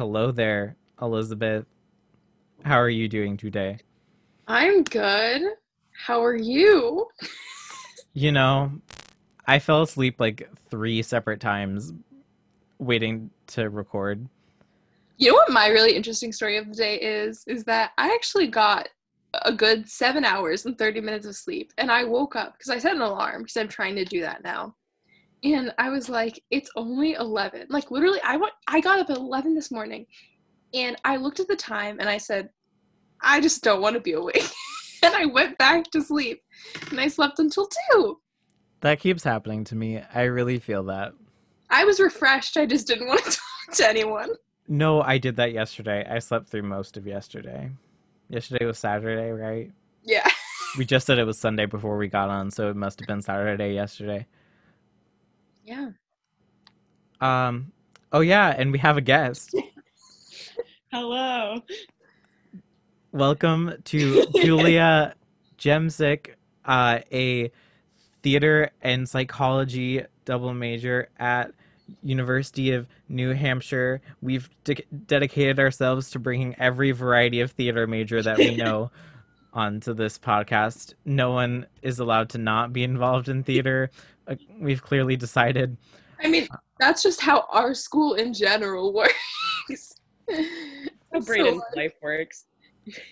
Hello there, Elizabeth. How are you doing today? I'm good. How are you? You know, I fell asleep like three separate times waiting to record. You know what my really interesting story of the day is? Is that I actually got a good seven hours and 30 minutes of sleep. And I woke up because I set an alarm because I'm trying to do that now. And I was like, it's only 11. Like literally, I went, I got up at 11 this morning and I looked at the time and I said, I just don't want to be awake. and I went back to sleep and I slept until 2. That keeps happening to me. I really feel that. I was refreshed. I just didn't want to talk to anyone. No, I did that yesterday. I slept through most of yesterday. Yesterday was Saturday, right? Yeah. We just said it was Sunday before we got on, so it must have been Saturday yesterday. Yeah. Um oh yeah, and we have a guest. Hello. Welcome to Julia Jemsick, uh, a theater and psychology double major at University of New Hampshire. We've de- dedicated ourselves to bringing every variety of theater major that we know onto this podcast. No one is allowed to not be involved in theater. Uh, we've clearly decided. I mean, that's just how our school in general works. How So, like, life works.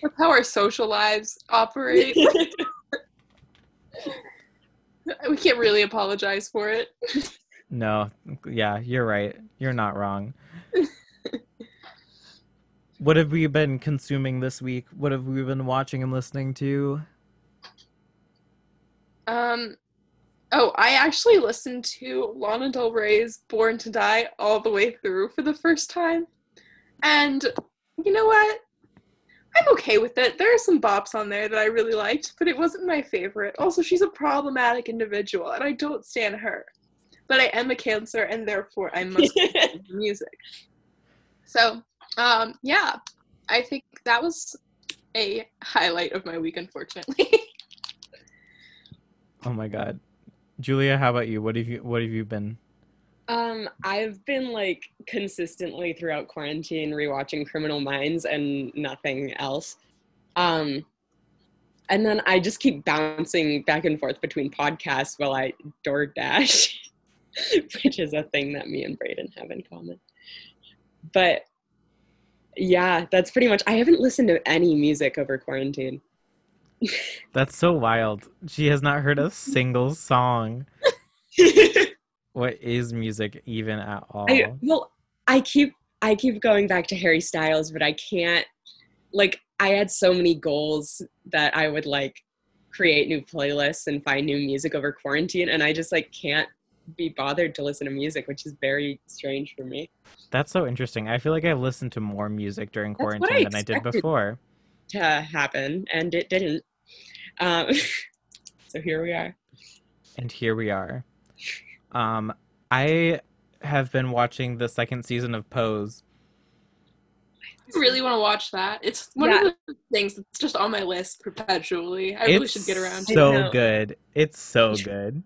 That's how our social lives operate. we can't really apologize for it. No, yeah, you're right. You're not wrong. what have we been consuming this week? What have we been watching and listening to? Um, oh, I actually listened to Lana Del Rey's "Born to Die" all the way through for the first time, and you know what? I'm okay with it. There are some bops on there that I really liked, but it wasn't my favorite. Also, she's a problematic individual, and I don't stand her. But I am a Cancer, and therefore I must listen to music. So, um, yeah, I think that was a highlight of my week, unfortunately. Oh my god. Julia, how about you? What have you what have you been? um, I've been like consistently throughout quarantine rewatching Criminal Minds and nothing else. Um, and then I just keep bouncing back and forth between podcasts while I DoorDash, which is a thing that me and Braden have in common. But yeah, that's pretty much. I haven't listened to any music over quarantine. That's so wild. She has not heard a single song. What is music even at all? I, well, I keep I keep going back to Harry Styles, but I can't. Like, I had so many goals that I would like create new playlists and find new music over quarantine, and I just like can't be bothered to listen to music, which is very strange for me. That's so interesting. I feel like I've listened to more music during That's quarantine I than I did before. To happen, and it didn't. Um, so here we are. And here we are. Um, I have been watching the second season of Pose. I really want to watch that. It's one Yeah. of the things that's just on my list perpetually. I really should get around to I so good. It's so good.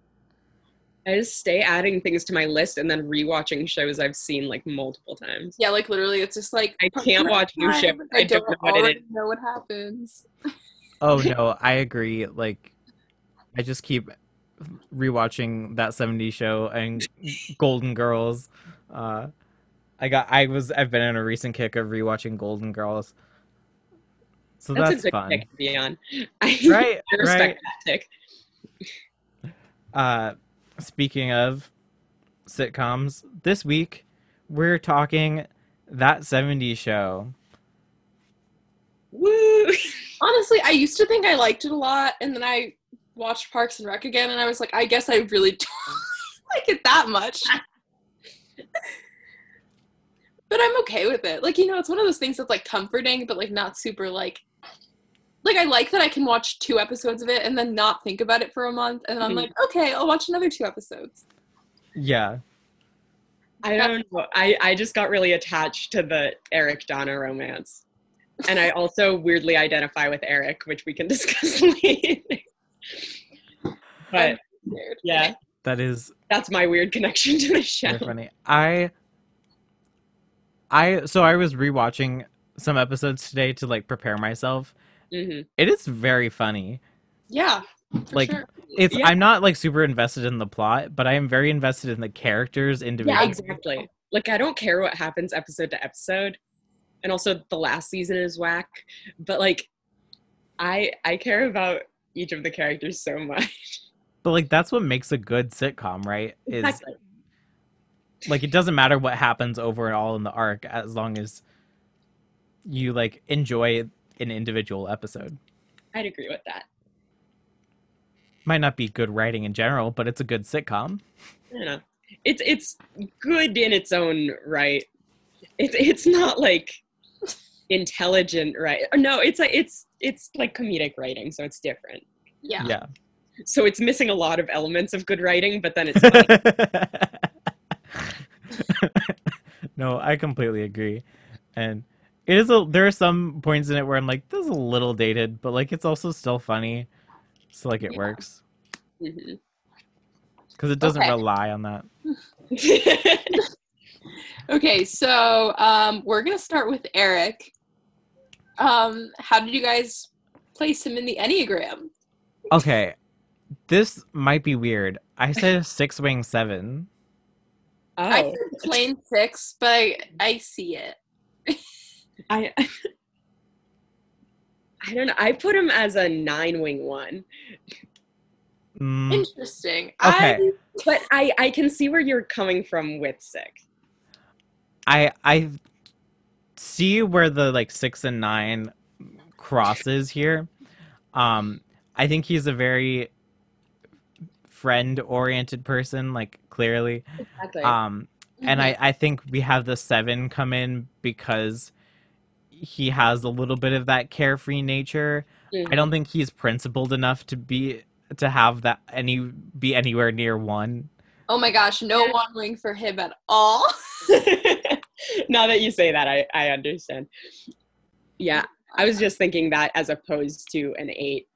I just stay adding things to my list and then rewatching shows I've seen like multiple times. Yeah, like literally, it's just like I can't watch new time, shit. I, I don't don't know what it know what happens. Oh no, I agree. Like, I just keep rewatching that 70s show and Golden Girls. Uh, I got. I was. I've been in a recent kick of rewatching Golden Girls. So That's, that's, a good fun, pick to be on. I, right? I respect Right. that. Uh, speaking of sitcoms, this week we're talking that 70s show. Woo! Honestly, I used to think I liked it a lot, and then I watched Parks and Rec again, and I was like, I guess I really don't like it that much. but I'm okay with it. Like, you know, it's one of those things that's like comforting, but like not super like. Like I like that I can watch two episodes of it and then not think about it for a month, and then I'm Mhm. like, okay, I'll watch another two episodes. Yeah. I don't know. I, I just got really attached to the Eric Donna romance. And I also weirdly identify with Eric, which we can discuss later. But yeah, That is that's my weird connection to the show. very funny. I I so I was rewatching some episodes today to like prepare myself. hmm It is very funny. Yeah. Like, sure. It's Yeah. I'm not like super invested in the plot, but I am very invested in the characters individually. Yeah, exactly. Like I don't care what happens episode to episode, and also the last season is whack. But like, I I care about each of the characters so much. But like that's what makes a good sitcom, right? Is Exactly. like it doesn't matter what happens overall in the arc as long as you like enjoy an individual episode. I'd agree with that. Might not be good writing in general, but it's a good sitcom. I don't know. It's it's good in its own right. It's it's not like intelligent right. No, it's a, it's it's like comedic writing, so it's different. Yeah. Yeah. So it's missing a lot of elements of good writing, but then it's funny. no, I completely agree. And it is a there are some points in it where I'm like, this is a little dated, but like it's also still funny. So like it Yeah. works. Mhm. Because it doesn't Okay. rely on that. Okay, so um, we're gonna start with Eric. Um, how did you guys place him in the Enneagram? Okay. This might be weird. I said six wing seven. I oh, said plain six, but I, I see it. I I don't know. I put him as a nine wing one, Mm, Interesting. Okay. but I I can see where you're coming from with six. I I see where the like six and nine crosses here. Um, I think he's a very friend oriented person, like clearly. Exactly. Um, and Mhm. I I think we have the seven come in because he has a little bit of that carefree nature. I don't think he's principled enough to be to have that any be anywhere near one. Oh my gosh, no one wing for him at all. now that you say that, I I understand. Yeah, I was just thinking that as opposed to an eight.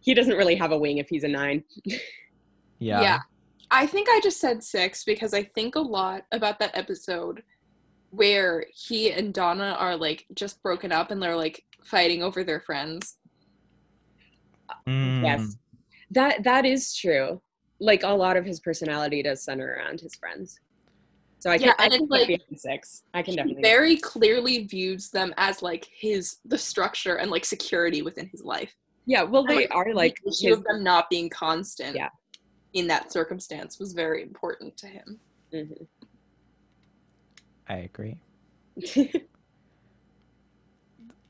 He doesn't really have a wing if he's a nine. Yeah. Yeah. I think I just said six because I think a lot about that episode where he and Donna are like just broken up and they're like fighting over their friends. Mm. Yes, that that is true. Like a lot of his personality does center around his friends. So I can, Yeah, I can it's put like- behind six. I can definitely. very clearly views them as like his the structure and like security within his life. yeah, well, And, they are like the issue his, of them not being constant Yeah. in that circumstance was very important to him. Mhm. I agree.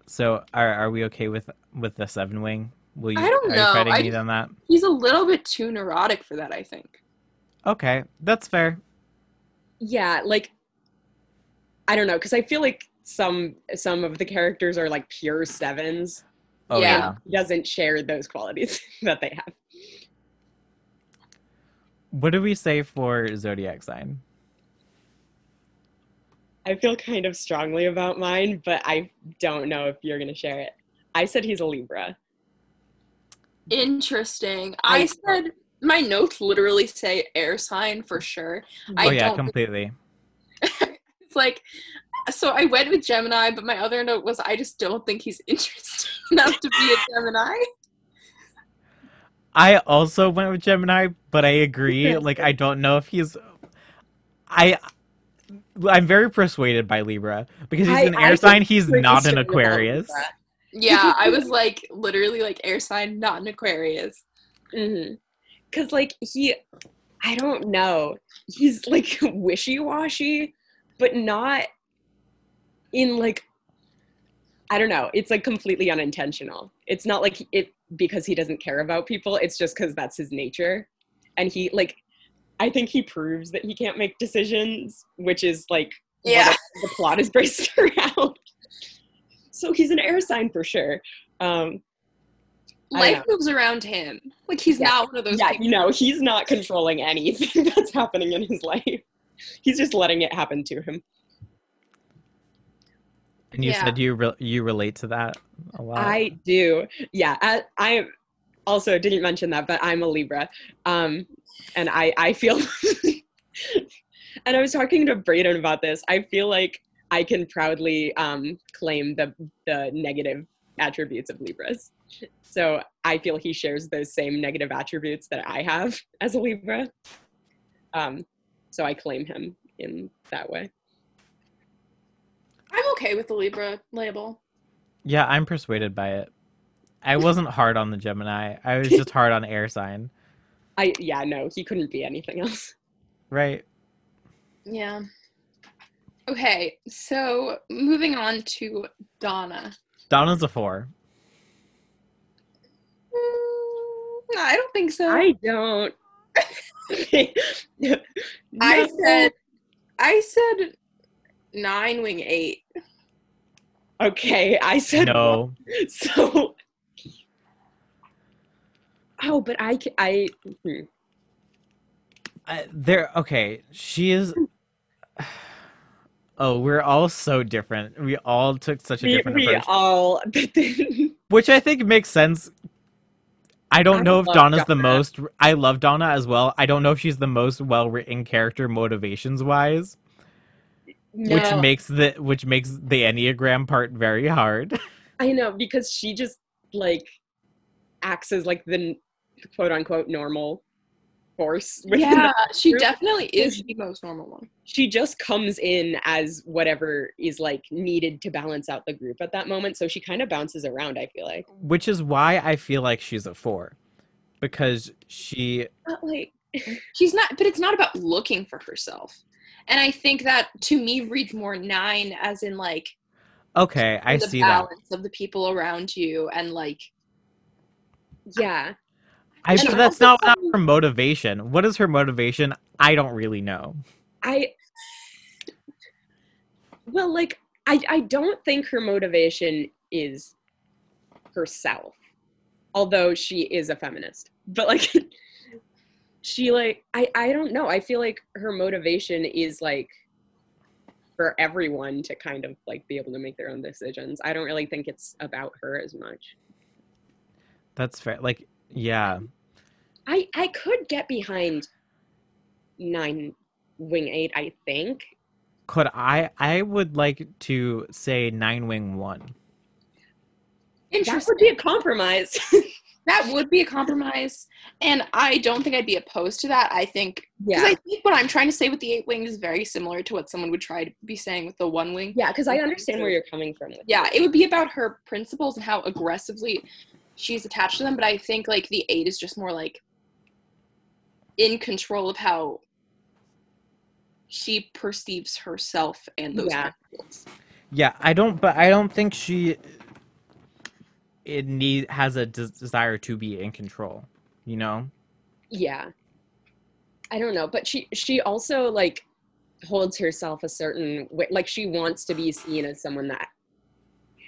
So are are we okay with with the seven wing? Will you I don't are know, you fighting I me just- on that? He's a little bit too neurotic for that, I think. Okay, that's fair. Yeah, like I don't know, because I feel like some some of the characters are like pure sevens. Oh Yeah. yeah. Doesn't share those qualities that they have. What do we say for zodiac sign? I feel kind of strongly about mine, but I don't know if you're gonna share it. I said he's a Libra. Interesting. I, I- said my notes literally say air sign for sure. I oh yeah, don't- completely. It's like so I went with Gemini, but my other note was I just don't think he's interesting enough to be a Gemini. I also went with Gemini, but I agree. like I don't know if he's I I'm very persuaded by Libra because he's I- an air feel sign. He's not an Aquarius. Yeah, I was like literally like air sign, not an Aquarius. Mm-hmm. Cause like he, I don't know. He's like wishy washy, but not in like. I don't know. It's like completely unintentional. It's not like it because he doesn't care about people. It's just because that's his nature, and he like. I think he proves that he can't make decisions, which is like what Yeah. the plot is based around. So he's an air sign for sure. Um, Life moves around him. Like he's Yeah. not one of those yeah, people. you know, he's not controlling anything that's happening in his life. He's just letting it happen to him. And you Yeah. said you re- you relate to that a lot. I do. Yeah, I, I also didn't mention that, but I'm a Libra. Um, and I, I feel, and I was talking to Braden about this. I feel like I can proudly um, claim the the negative attributes of Libras. So I feel he shares those same negative attributes that I have as a Libra. Um, so I claim him in that way. I'm okay with the Libra label. Yeah, I'm persuaded by it. I wasn't hard on the Gemini. I was just hard on air sign. I yeah no he couldn't be anything else. Right. Yeah. Okay, so moving on to Donna. Donna's a four. Mm, I don't think so. I don't. I said I said nine wing eight. okay. I said No. So. Oh, but I ca- I hmm. I, there okay she is oh we're all so different. We all took such a we, different we approach. all which i think makes sense. I don't I know if donna's the most i love donna as well. I don't know if she's the most well written character motivations wise no, which makes the which makes the enneagram part very hard. I know because she just like acts as like the quote unquote normal force. Yeah, she group. definitely is the most normal one. she just comes in as whatever is like needed to balance out the group at that moment. So she kind of bounces around. I feel like. which is why i feel like she's a four because she But like she's not but it's not about looking for herself. And I think that to me reads more nine as in like okay i the see that balance of the people around you and like Yeah. I, And that's not, not her um motivation. What is her motivation? I don't really know. I well, like I I don't think her motivation is herself, although she is a feminist. But like, she like I I don't know. I feel like her motivation is like for everyone to kind of like be able to make their own decisions. I don't really think it's about her as much. That's fair. Like, yeah. I I could get behind nine wing eight. I think Could I? I would like to say nine wing one. that interesting. would be a compromise. That would be a compromise. And I don't think I'd be opposed to that. I think because yeah. I think what I'm trying to say with the eight wings is very similar to what someone would try to be saying with the one wing. Yeah, because I understand where you're coming from. With Yeah, it would be about her principles and how aggressively she's attached to them. But I think like the eight is just more like in control of how she perceives herself and those Yeah. principles. Yeah, I don't. But I don't think she. It need has a des- desire to be in control. You know. Yeah. I don't know, but she she also like holds herself a certain way. Like she wants to be seen as someone that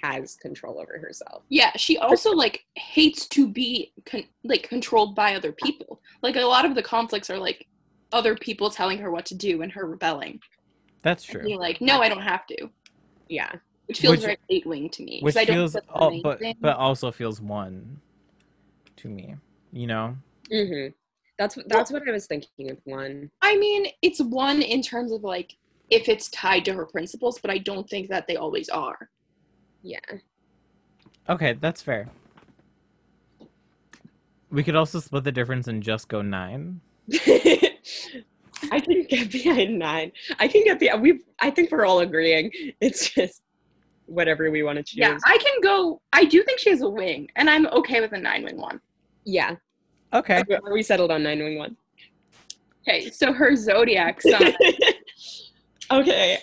has control over herself. Yeah, she also like hates to be con- like controlled by other people. Like a lot of the conflicts are like other people telling her what to do and her rebelling. That's And true. being like, no, I don't have to, Yeah. which feels Which- very eight wing to me. 'cause Which I don't feels, think but but also feels one. To me, you know. Mm-hmm. That's what that's what I was thinking of one. I mean, it's one in terms of like if it's tied to her principles, but I don't think that they always are. Yeah. Okay, that's fair. We could also split the difference and just go nine. I can get behind nine. I can get behind. We. I think we're all agreeing. It's just whatever we want to choose. Yeah, I can go. I do think she has a wing, and I'm okay with a nine wing one. yeah. Okay. Are we settled on nine wing one? Okay, so her zodiac sign. okay.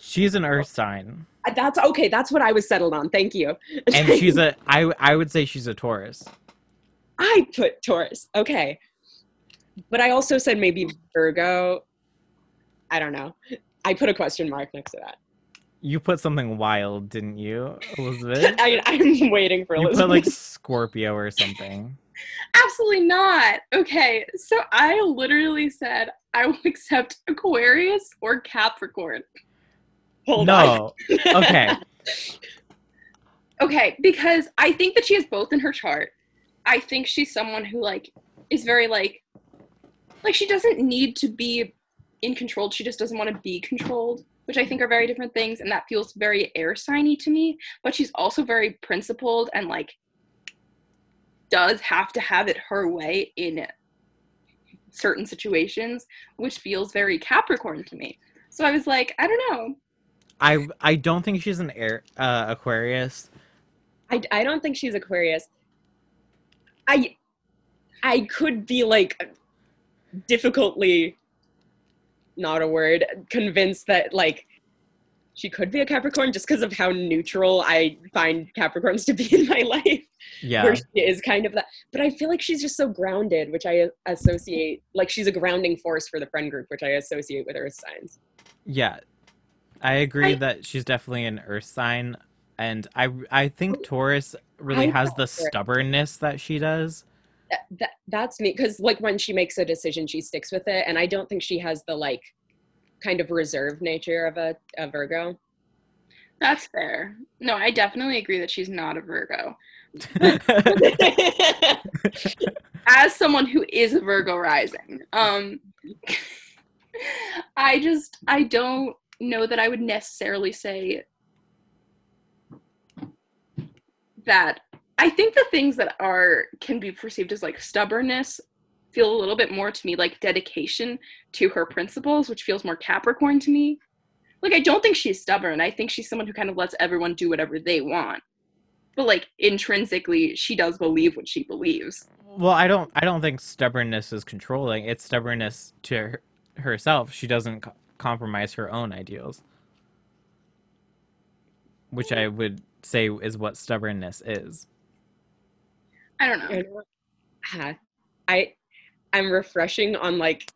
She's an earth sign. That's okay. That's what I was settled on. Thank you. And she's a I I would say she's a Taurus. I put Taurus. Okay. But I also said maybe Virgo. I don't know. I put a question mark next to that. You put something wild, didn't you, Elizabeth? I, I'm waiting for you Elizabeth. put like Scorpio or something. Absolutely not. Okay, so I literally said I will accept Aquarius or Capricorn. Hold on. no. Okay. Okay, because I think that she has both in her chart. I think she's someone who like is very like like she doesn't need to be in control. She just doesn't want to be controlled, which I think are very different things. And that feels very air signy to me. But she's also very principled and like does have to have it her way in certain situations, which feels very Capricorn to me. So I was like, I don't know. I I don't think she's an air uh, Aquarius. I, I don't think she's Aquarius. I I could be like difficultly not a word convinced that like she could be a Capricorn just because of how neutral I find Capricorns to be in my life. Yeah. Where she is kind of that. But I feel like she's just so grounded, which I associate like she's a grounding force for the friend group, which I associate with earth signs. Yeah. I agree I- that she's definitely an earth sign and I I think Taurus really I has the her. stubbornness that she does. That, that that's me because like when she makes a decision, she sticks with it, and I don't think she has the like kind of reserved nature of a, a Virgo. That's fair. No, I definitely agree that she's not a Virgo. As someone who is a Virgo rising, um I just I don't know that I would necessarily say that I think the things that are can be perceived as like stubbornness feel a little bit more to me like dedication to her principles, which feels more Capricorn to me. Like I don't think she's stubborn. I think she's someone who kind of lets everyone do whatever they want. But like intrinsically, she does believe what she believes. well, I don't I don't think stubbornness is controlling. It's stubbornness to her, herself. She doesn't compromise her own ideals. Which I would say is what stubbornness is. I don't know. You know, I I'm refreshing on like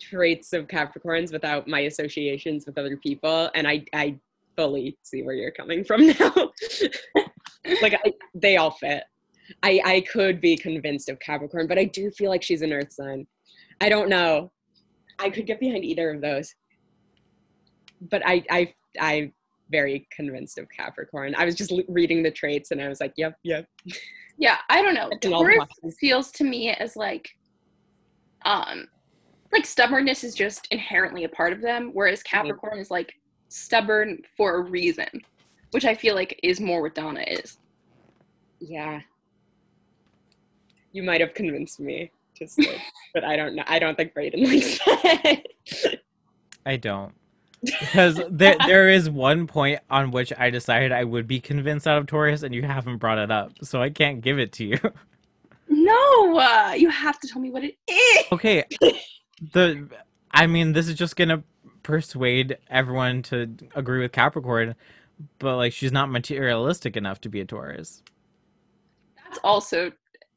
traits of Capricorns without my associations with other people, and I I fully see where you're coming from now. like I, they all fit. I I could be convinced of Capricorn, but I do feel like she's an Earth sign. I don't know. I could get behind either of those, but I I I'm very convinced of Capricorn. I was just l- reading the traits, and I was like, yep, yep. Yeah, I don't know. Taurus feels to me as like, um, like stubbornness is just inherently a part of them, whereas Capricorn is like stubborn for a reason, which I feel like is more what Donna is. Yeah. You might have convinced me to switch, but I don't know. I don't think Brayden likes that. I don't. Because there there is one point on which I decided I would be convinced out of Taurus and you haven't brought it up. So I can't give it to you. No, uh, you have to tell me what it is. Okay. The I mean, this is just gonna persuade everyone to agree with Capricorn, but like she's not materialistic enough to be a Taurus. That's also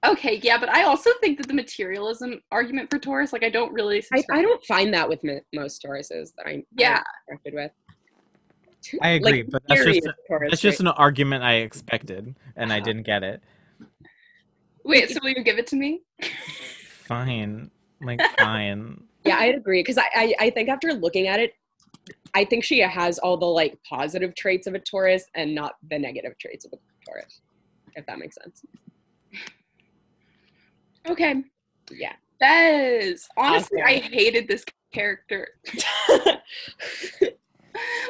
okay. Yeah, but I also think that the materialism argument for Taurus, like, I don't really. I, I don't find that with mo- most Tauruses that I Yeah. I'm interacted with. I agree, but that's just of Taurus, that's just right? an argument I expected and I Uh-huh. didn't get it. Wait, so will you give it to me? Fine. Like fine. yeah, I'd agree because I, I I think after looking at it, I think she has all the like positive traits of a Taurus and not the negative traits of a Taurus. If that makes sense. Okay. Yeah. Fez. Honestly, I hated this character.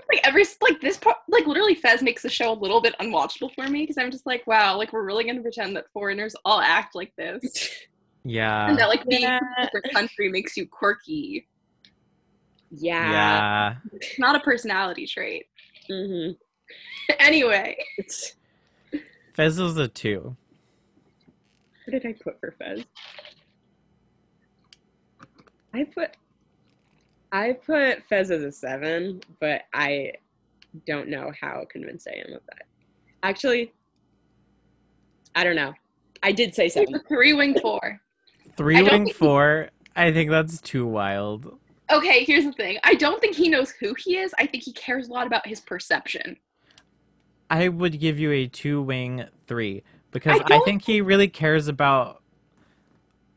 like every like this part like literally Fez makes the show a little bit unwatchable for me because I'm just like, wow, like we're really gonna pretend that foreigners all act like this. Yeah. and that like being Yeah. from a different country makes you quirky. yeah. Yeah. It's not a personality trait. Mm-hmm. anyway. Fez is a two. What did I put for Fez? I put I put Fez as a seven, but I don't know how convinced I am of that. Actually, I don't know. I did say He's seven. three wing four. Three wing think he- four. I think that's too wild. Okay, here's the thing. I don't think he knows who he is. I think he cares a lot about his perception. I would give you a two wing three because I I, think he really cares about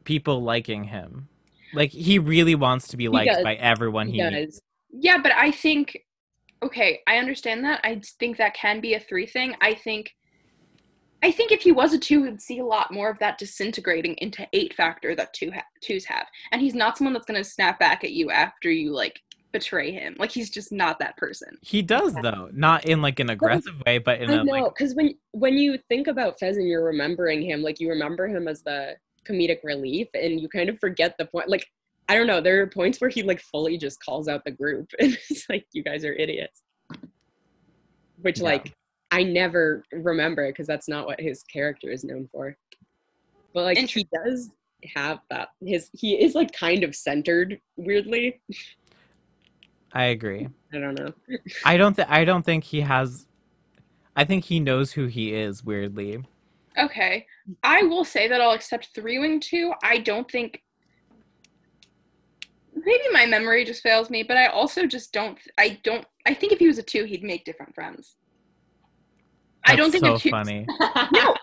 people liking him. Like he really wants to be liked does. by everyone He he, meets. Yeah, but I think okay, I understand that. I think that can be a three thing. I think I think if he was a two, we'd see a lot more of that disintegrating into eight factor that two ha- twos have. And he's not someone that's going to snap back at you after you like betray him. Like he's just not that person. He does though, not in like an aggressive way, but in I a know, like because when when you think about Fez and you're remembering him, like you remember him as the comedic relief, and you kind of forget the point. Like I don't know, there are points where he like fully just calls out the group, and it's like you guys are idiots. Which Yeah. like I never remember because that's not what his character is known for. But like he does have that. His he is like kind of centered weirdly. I agree. I don't know. I don't think I don't think he has I think he knows who he is weirdly. Okay. I will say that I'll accept three wing two. I don't think maybe my memory just fails me, but I also just don't I don't I think if he was a two, he'd make different friends. I don't think so the two funny. No,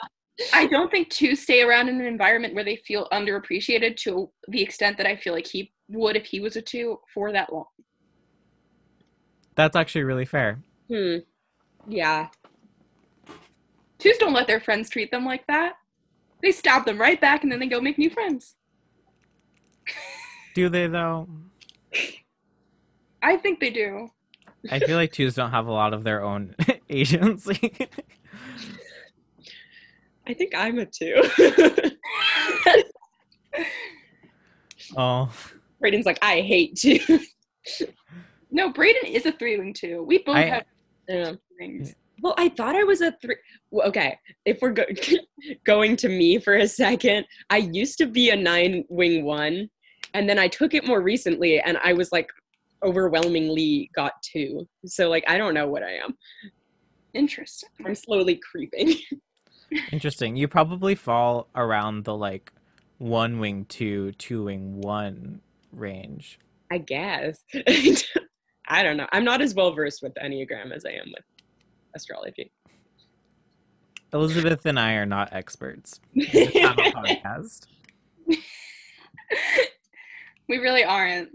I don't think two stay around in an environment where they feel underappreciated to the extent that I feel like he would if he was a two for that long. That's actually really fair. hmm. Yeah. Twos don't let their friends treat them like that. They stab them right back and then they go make new friends. Do they though? I think they do. I feel like twos don't have a lot of their own agency. I think I'm a two. oh, Brayden's like, I hate two. No, Braden is a three wing two. We both I- have Yeah. wings. Well, I thought I was a three. Well, okay, if we're go- going to me for a second, I used to be a nine wing one, and then I took it more recently, and I was like overwhelmingly got two. So like, I don't know what I am. Interesting. I'm slowly creeping. interesting. You probably fall around the like one wing two, two wing one range. I guess. I don't know. I'm not as well versed with Enneagram as I am with astrology. Elizabeth and I are not experts. We have a podcast. We really aren't.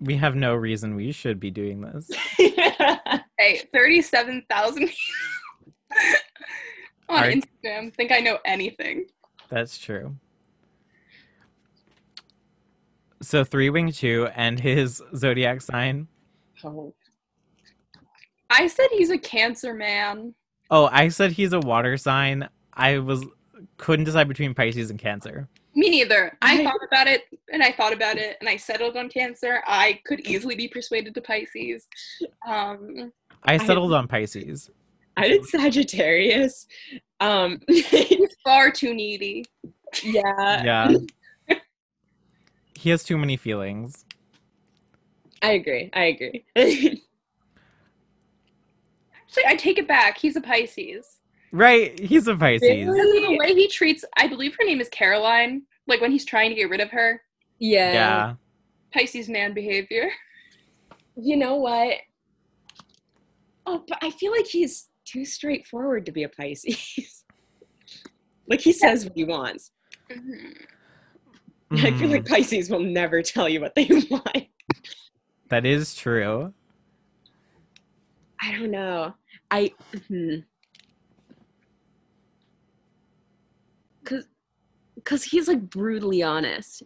We have no reason we should be doing this. Hey, 37,000 on Instagram think I know anything. That's true. So three wing two and his zodiac sign. oh, I said he's a cancer man. Oh, I said he's a water sign. I was couldn't decide between Pisces and Cancer. Me neither. I I- thought about it and I thought about it and I settled on cancer. I could easily be persuaded to Pisces. Um, I settled on Pisces. I did Sagittarius. Um, he's far too needy. yeah, Yeah. he has too many feelings. I agree. I agree. Actually, I take it back. He's a Pisces. Right, he's a Pisces. Really? The way he treats, I believe her name is Caroline. Like when he's trying to get rid of her, yeah. Yeah. Pisces man behavior. You know what? Oh, but I feel like he's too straightforward to be a Pisces. like he says what he wants. Mm-hmm. Mhm. I feel like Pisces will never tell you what they want. that is true. I don't know. I hmm. cause cause he's like brutally honest.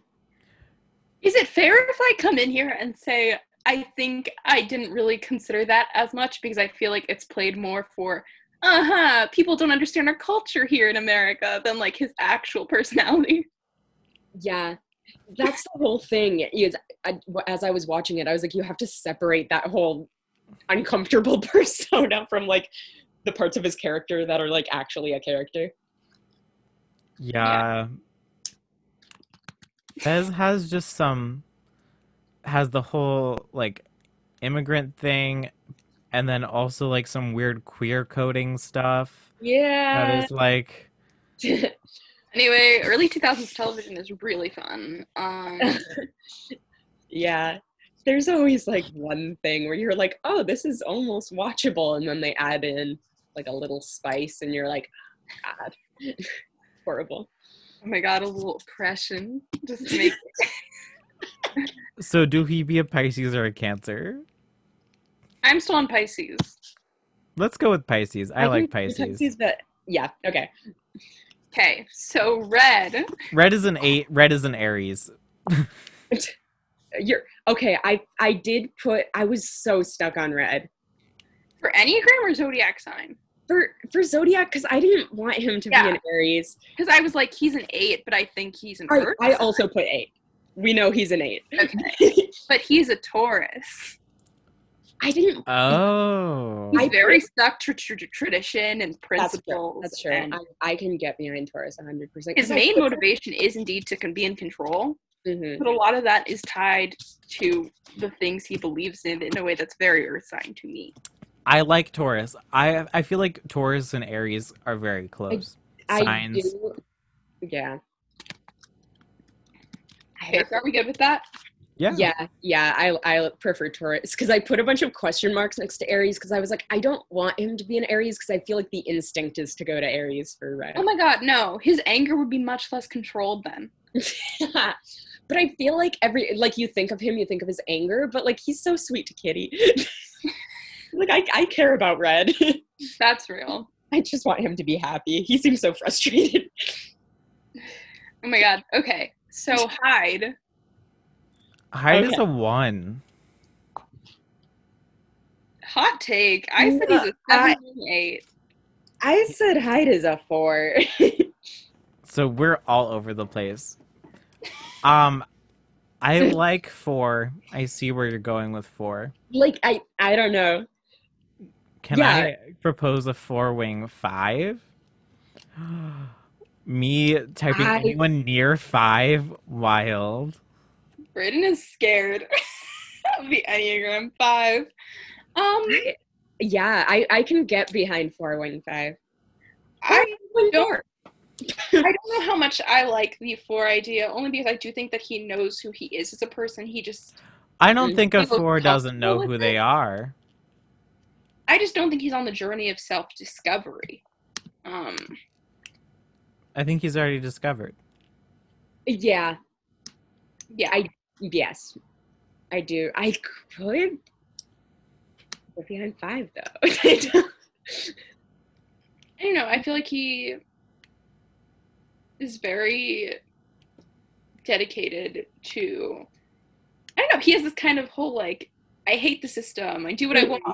Is it fair if I come in here and say I think I didn't really consider that as much because I feel like it's played more for uh huh people don't understand our culture here in America than like his actual personality. Yeah. That's the whole thing. Is I, as I was watching it, I was like, you have to separate that whole uncomfortable persona from like the parts of his character that are like actually a character. Yeah. Fez has just some has the whole like immigrant thing and then also like some weird queer coding stuff Yeah. That is like Anyway, early 2000s television is really fun. Um, yeah. There's always like one thing where you're like, oh, this is almost watchable. And then they add in like a little spice and you're like, God. Horrible. oh my god, a little oppression just to make so do he be a Pisces or a Cancer? I'm still on Pisces. Let's go with Pisces. I, like can do Pisces. but yeah, okay. Okay, so red. Red is an eight. Red is an Aries. You're okay. I I did put. I was so stuck on red For Enneagram or zodiac sign? for for zodiac because I didn't want him to Yeah. be an Aries. Because I was like, he's an eight, but I think he's an I, I also put eight. We know he's an eight. Okay. but he's a Taurus. I didn't. Oh. He's I very stuck to tr- tr- tradition and That's true. principles. That's true. I, I can get behind Taurus 100. percent his main motivation is indeed to con- be in control, hmm but a lot of that is tied to the things he believes in in a way that's very Earth sign to me. I like Taurus. I I feel like Taurus and Aries are very close. I Signs. do. Yeah. Okay, so are we good with that? Yeah. Yeah, yeah, I I prefer Taurus because I put a bunch of question marks next to Aries because I was like, I don't want him to be an Aries because I feel like the instinct is to go to Aries for red. Oh my god, no. His anger would be much less controlled then. but I feel like every like you think of him, you think of his anger, but like he's so sweet to Kitty. like I I care about Red. That's real. I just want him to be happy. He seems so frustrated. Oh my god. Okay. So Hyde. Hyde is a one. Hot take. I said he's a I- seven eight. I said Hyde is a four. So we're all over the place. Um, I like four. I see where you're going with four. like I I don't know. Can Yeah. I propose a four wing five? Me typing I- anyone near five? Wild. Brayden is scared of the Enneagram five. Um, I- yeah, I I can get behind 415. I don't- I don't know how much I like the four idea, only because I do think that he knows who he is as a person. He just, I don't think a four doesn't know who they it? are. I just don't think he's on the journey of self discovery. Um, I think he's already discovered. Yeah, yeah, I- yes, I do. I could get behind five though. I don't- know. I feel like he is very dedicated to. I don't know. He has this kind of whole like, I hate the system. I do what I Mhm. want.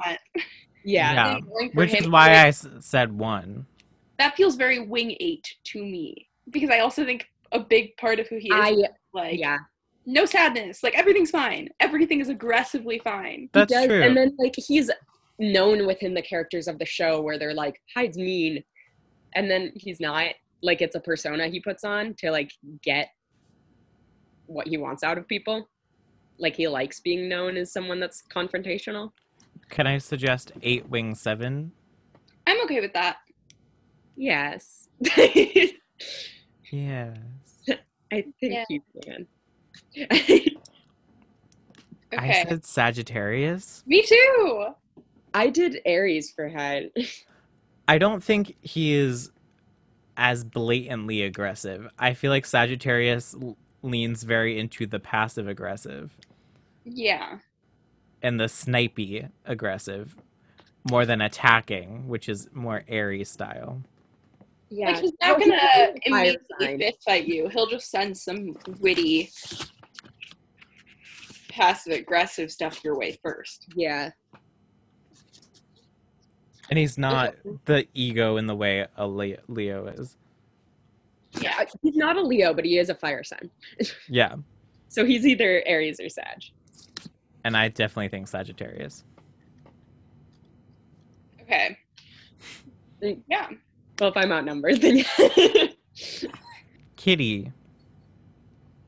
yeah, Yeah. thing going for Which him. is why I s- said one. that feels very wing eight to me because I also think a big part of who he is I is like yeah. No sadness, like everything's fine, everything is aggressively fine. He That's does, true. And then like he's known within the characters of the show where they're like Hyde's mean, and then he's not. Like it's a persona he puts on to like get what he wants out of people. Like he likes being known as someone that's confrontational. Can I suggest eight wing seven? I'm okay with that. Yes. Yes. I think Yeah. you can. Okay, I said Sagittarius. me too. I did Aries for Hyde. I don't think he is as blatantly aggressive. I feel like Sagittarius leans very into the passive aggressive Yeah, and the snipey aggressive more than attacking, which is more Aries style. Yeah. like he's not No, gonna fire immediately sign. fist fight you. He'll just send some witty, passive aggressive stuff your way first. Yeah. And he's not the ego in the way a Leo is. Yeah, uh, He's not a Leo, but he is a fire sign. Yeah. So he's either Aries or Sag. And I definitely think Sagittarius. okay. Yeah, Well, if I'm outnumbered, then Kitty.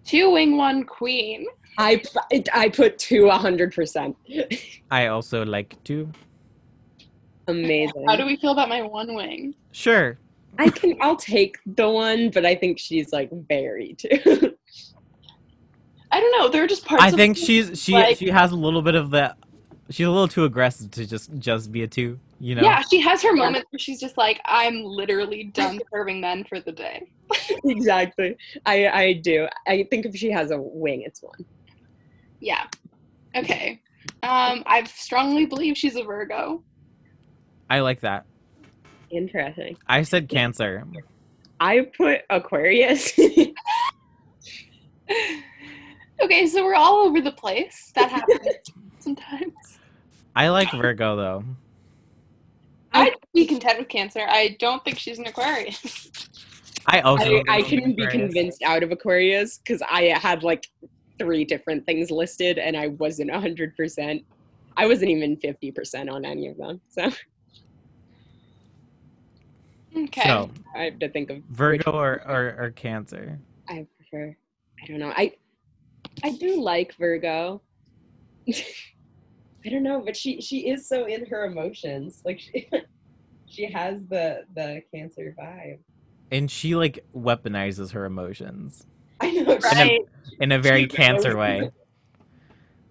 two wing one queen. I I put two hundred percent. I also like two. Amazing. How do we feel about my one wing? Sure. I can. I'll take the one, but I think she's like very too. I don't know. There are just parts. I of think me- she's she like- she has a little bit of the she's a little too aggressive to just just be a two, you know. Yeah, she has her moments where she's just like, I'm literally done serving men for the day. exactly. I I do. I think if she has a wing, it's one. Yeah. Okay. Um, I strongly believe she's a Virgo. I like that. Interesting. I said Cancer. I put Aquarius. okay, so we're all over the place. That happens sometimes. I like Virgo though. I'd be content with Cancer. I don't think she's an Aquarius. I also I, don't I couldn't be Aquarius. convinced out of Aquarius because I had like three different things listed and I wasn't 100%. I wasn't even 50% on any of them. So Okay. So I have to think of Virgo or, or or Cancer. I prefer. I don't know. I I do like Virgo. I don't know, but she she is so in her emotions. Like she she has the the cancer vibe. And she like weaponizes her emotions I know. a- right. In a very She Cancer way.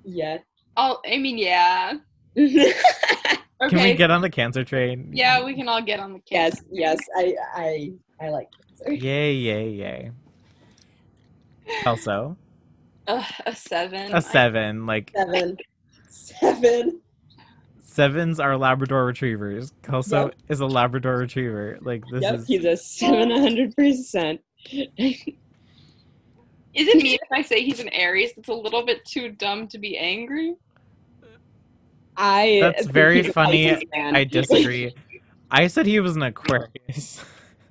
Yeah. I'll, I mean, yeah. Okay. Can we get on the Cancer train? yeah, we can all get on the Cancer. yes, yes. I I I like cancer. Yay! Yay! Yay! Also, Ugh, a seven. a seven. Like Seven. Seven. sevens are Labrador retrievers. Kelso Yep. is a Labrador retriever. Like this yep, is. he's a seven hundred percent. Is it me if I say he's an Aries that's a little bit too dumb to be angry? I That's very funny. I disagree. I said he was an Aquarius.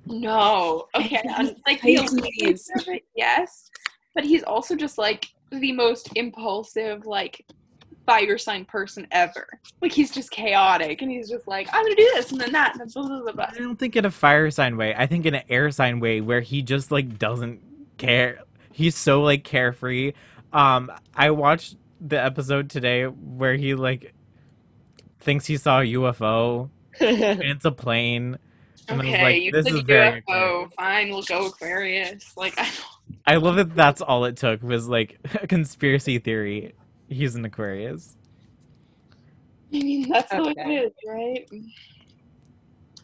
No. Okay. like the Pisces. Olympics of it, yes. But he's also just like the most impulsive, like fire sign person ever. Like he's just chaotic and he's just like, I'm gonna do this and then that and then blah blah blah blah. I don't think in a fire sign way. I think in an air sign way where he just like doesn't care. He's so like carefree. Um, I watched the episode today where he like thinks he saw a UFO and it's a plane. And I was Okay, like, you this said is very UFO. Aquarius. Fine, we'll go Aquarius. Like I don't I love that that's all it took was like a conspiracy theory. He's an Aquarius. I mean, that's the way it is, right?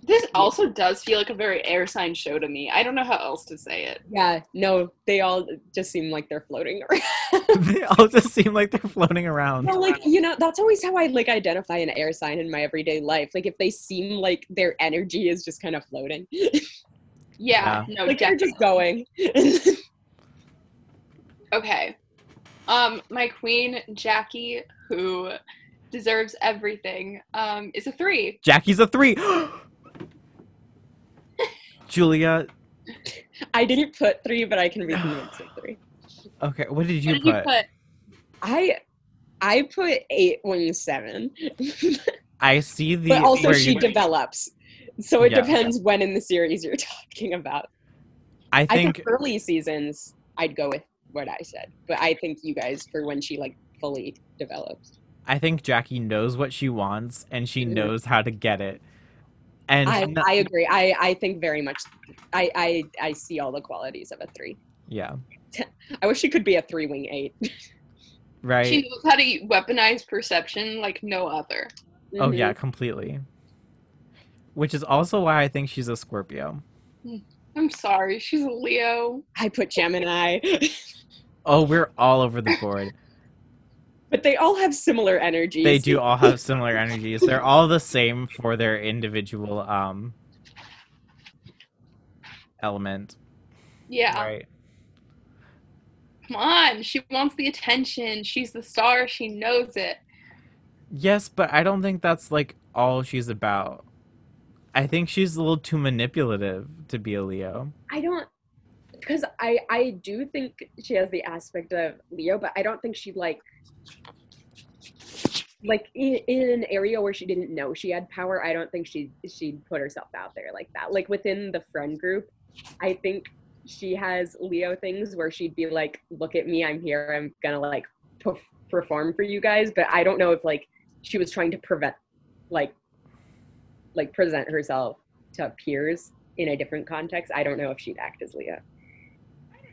This also does feel like a very air sign show to me. I don't know how else to say it. yeah, no, they all just seem like they're floating around. they all just seem like they're floating around. Well, like you know, that's always how I like identify an air sign in my everyday life. Like if they seem like their energy is just kind of floating, Yeah, no, like they're just going. Okay. Um, my queen, Jackie, who deserves everything, um, is a three. Jackie's a three. Julia, I didn't put three, but I can read the of three. okay, what did you what did put? you put? I I put eight seven, I see the. but also she develops. So it Yeah. depends when in the series you're talking about. I I think think early seasons, I'd go with what I said, but I think you guys for when she like fully develops. I think Jackie knows what she wants and she Mhm. knows how to get it. And I, no- I agree. I, I think very much. I, I I see all the qualities of a three. yeah, I wish she could be a three wing eight. right. She knows how to weaponize perception like no other. Oh Mhm. yeah, completely. Which is also why I think she's a Scorpio. I'm sorry, she's a Leo. I put Gemini, Oh, we're all over the board. But they all have similar energies. they do all have similar energies. They're all the same for their individual um element. Yeah. Right. Come on, she wants the attention. She's the star. She knows it. Yes, but I don't think that's like all she's about. I think she's a little too manipulative to be a Leo. I don't because I I do think she has the aspect of Leo, but I don't think she like like in, in an area where she didn't know she had power. I don't think she she'd put herself out there like that. Like within the friend group, I think she has Leo things where she'd be like, "Look at me, I'm here. I'm gonna like perf- perform for you guys." But I don't know if like she was trying to prevent like like present herself to peers in a different context. I don't know if she'd act as Leo.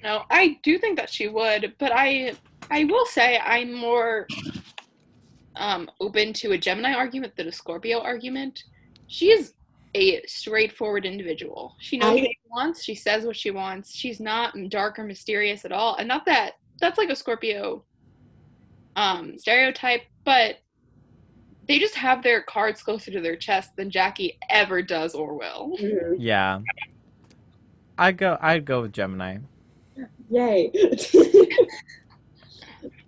No, I do think that she would, but I I will say I'm more um open to a Gemini argument than a Scorpio argument. She is a straightforward individual. She knows I- what she wants, she says what she wants. She's not dark or mysterious at all. And not that that's like a Scorpio um stereotype, but they just have their cards closer to their chest than Jackie ever does or will. Mhm. Yeah. I go. I'd go with Gemini. Yay.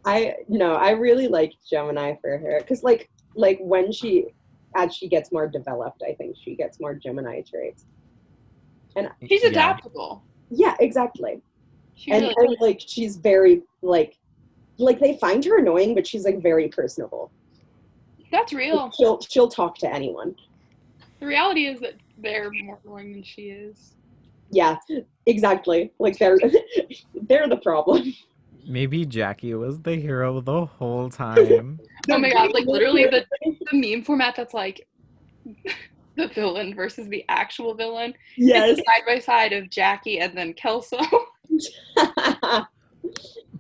I know I really like Gemini for her because like like when she as she gets more developed, I think she gets more Gemini traits. And she's Yeah. adaptable. Yeah, exactly. She and, really and like she's very like like they find her annoying, but she's like very personable. that's real. She'll she'll talk to anyone. The reality is that they're more annoying than she is. Yeah, exactly. Like they're they're the problem. Maybe Jackie was the hero the whole time. Oh my god, like literally the, the meme format that's like the villain versus the actual villain. yes. It's side by side of Jackie and then Kelso.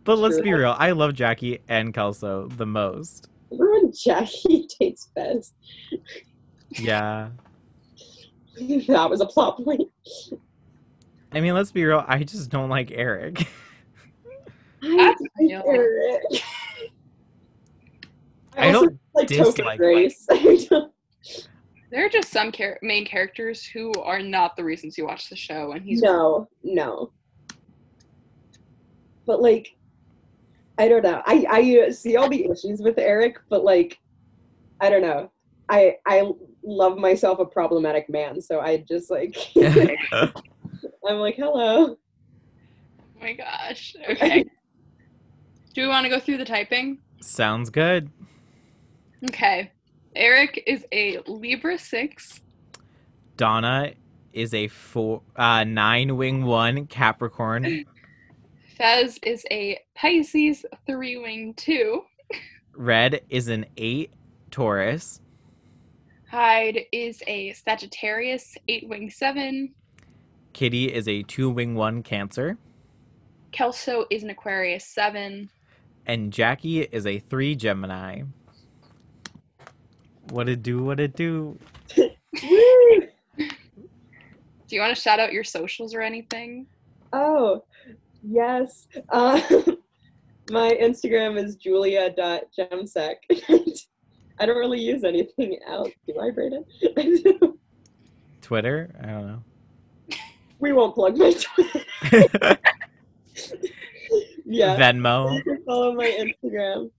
But let's be real. I love Jackie and Kelso the most. Remember when Jackie dates Fez? Yeah. that was a plot point. I mean, let's be real. I just don't like Eric. That's like real. Eric. I also don't like dislike Grace. There are just some char- main characters who are not the reasons you watch the show, and he's no, no. But like, I don't know. I I uh, see all the issues with Eric, but like, I don't know. I I love myself a problematic man, so I just like I'm like, hello. Oh my gosh. Okay. Do we want to go through the typing? Sounds good. Okay. Eric is a Libra 6. Donna is a four, uh, nine wing one Capricorn. Fez is a Pisces 3 wing 2. Red is an eight Taurus. Hyde is a Sagittarius 8 wing 7. Kitty is a two wing one Cancer. Kelso is an Aquarius 7. And Jackie is a three Gemini. What it do? What it do? Do you want to shout out your socials or anything? Oh, yes. Uh, my Instagram is julia.gemsec. I don't really use anything else. Do I, Brayden? Twitter? I don't we won't plug my Twitter. Yeah. Venmo. Follow my Instagram.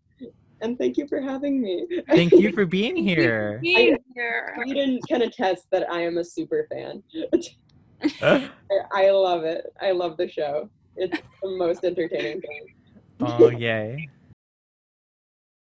And thank you for having me. Thank you for being here. Being here. Brayden can attest that I am a super fan. I, I love it. I love the show. It's the most entertaining thing. oh, yay.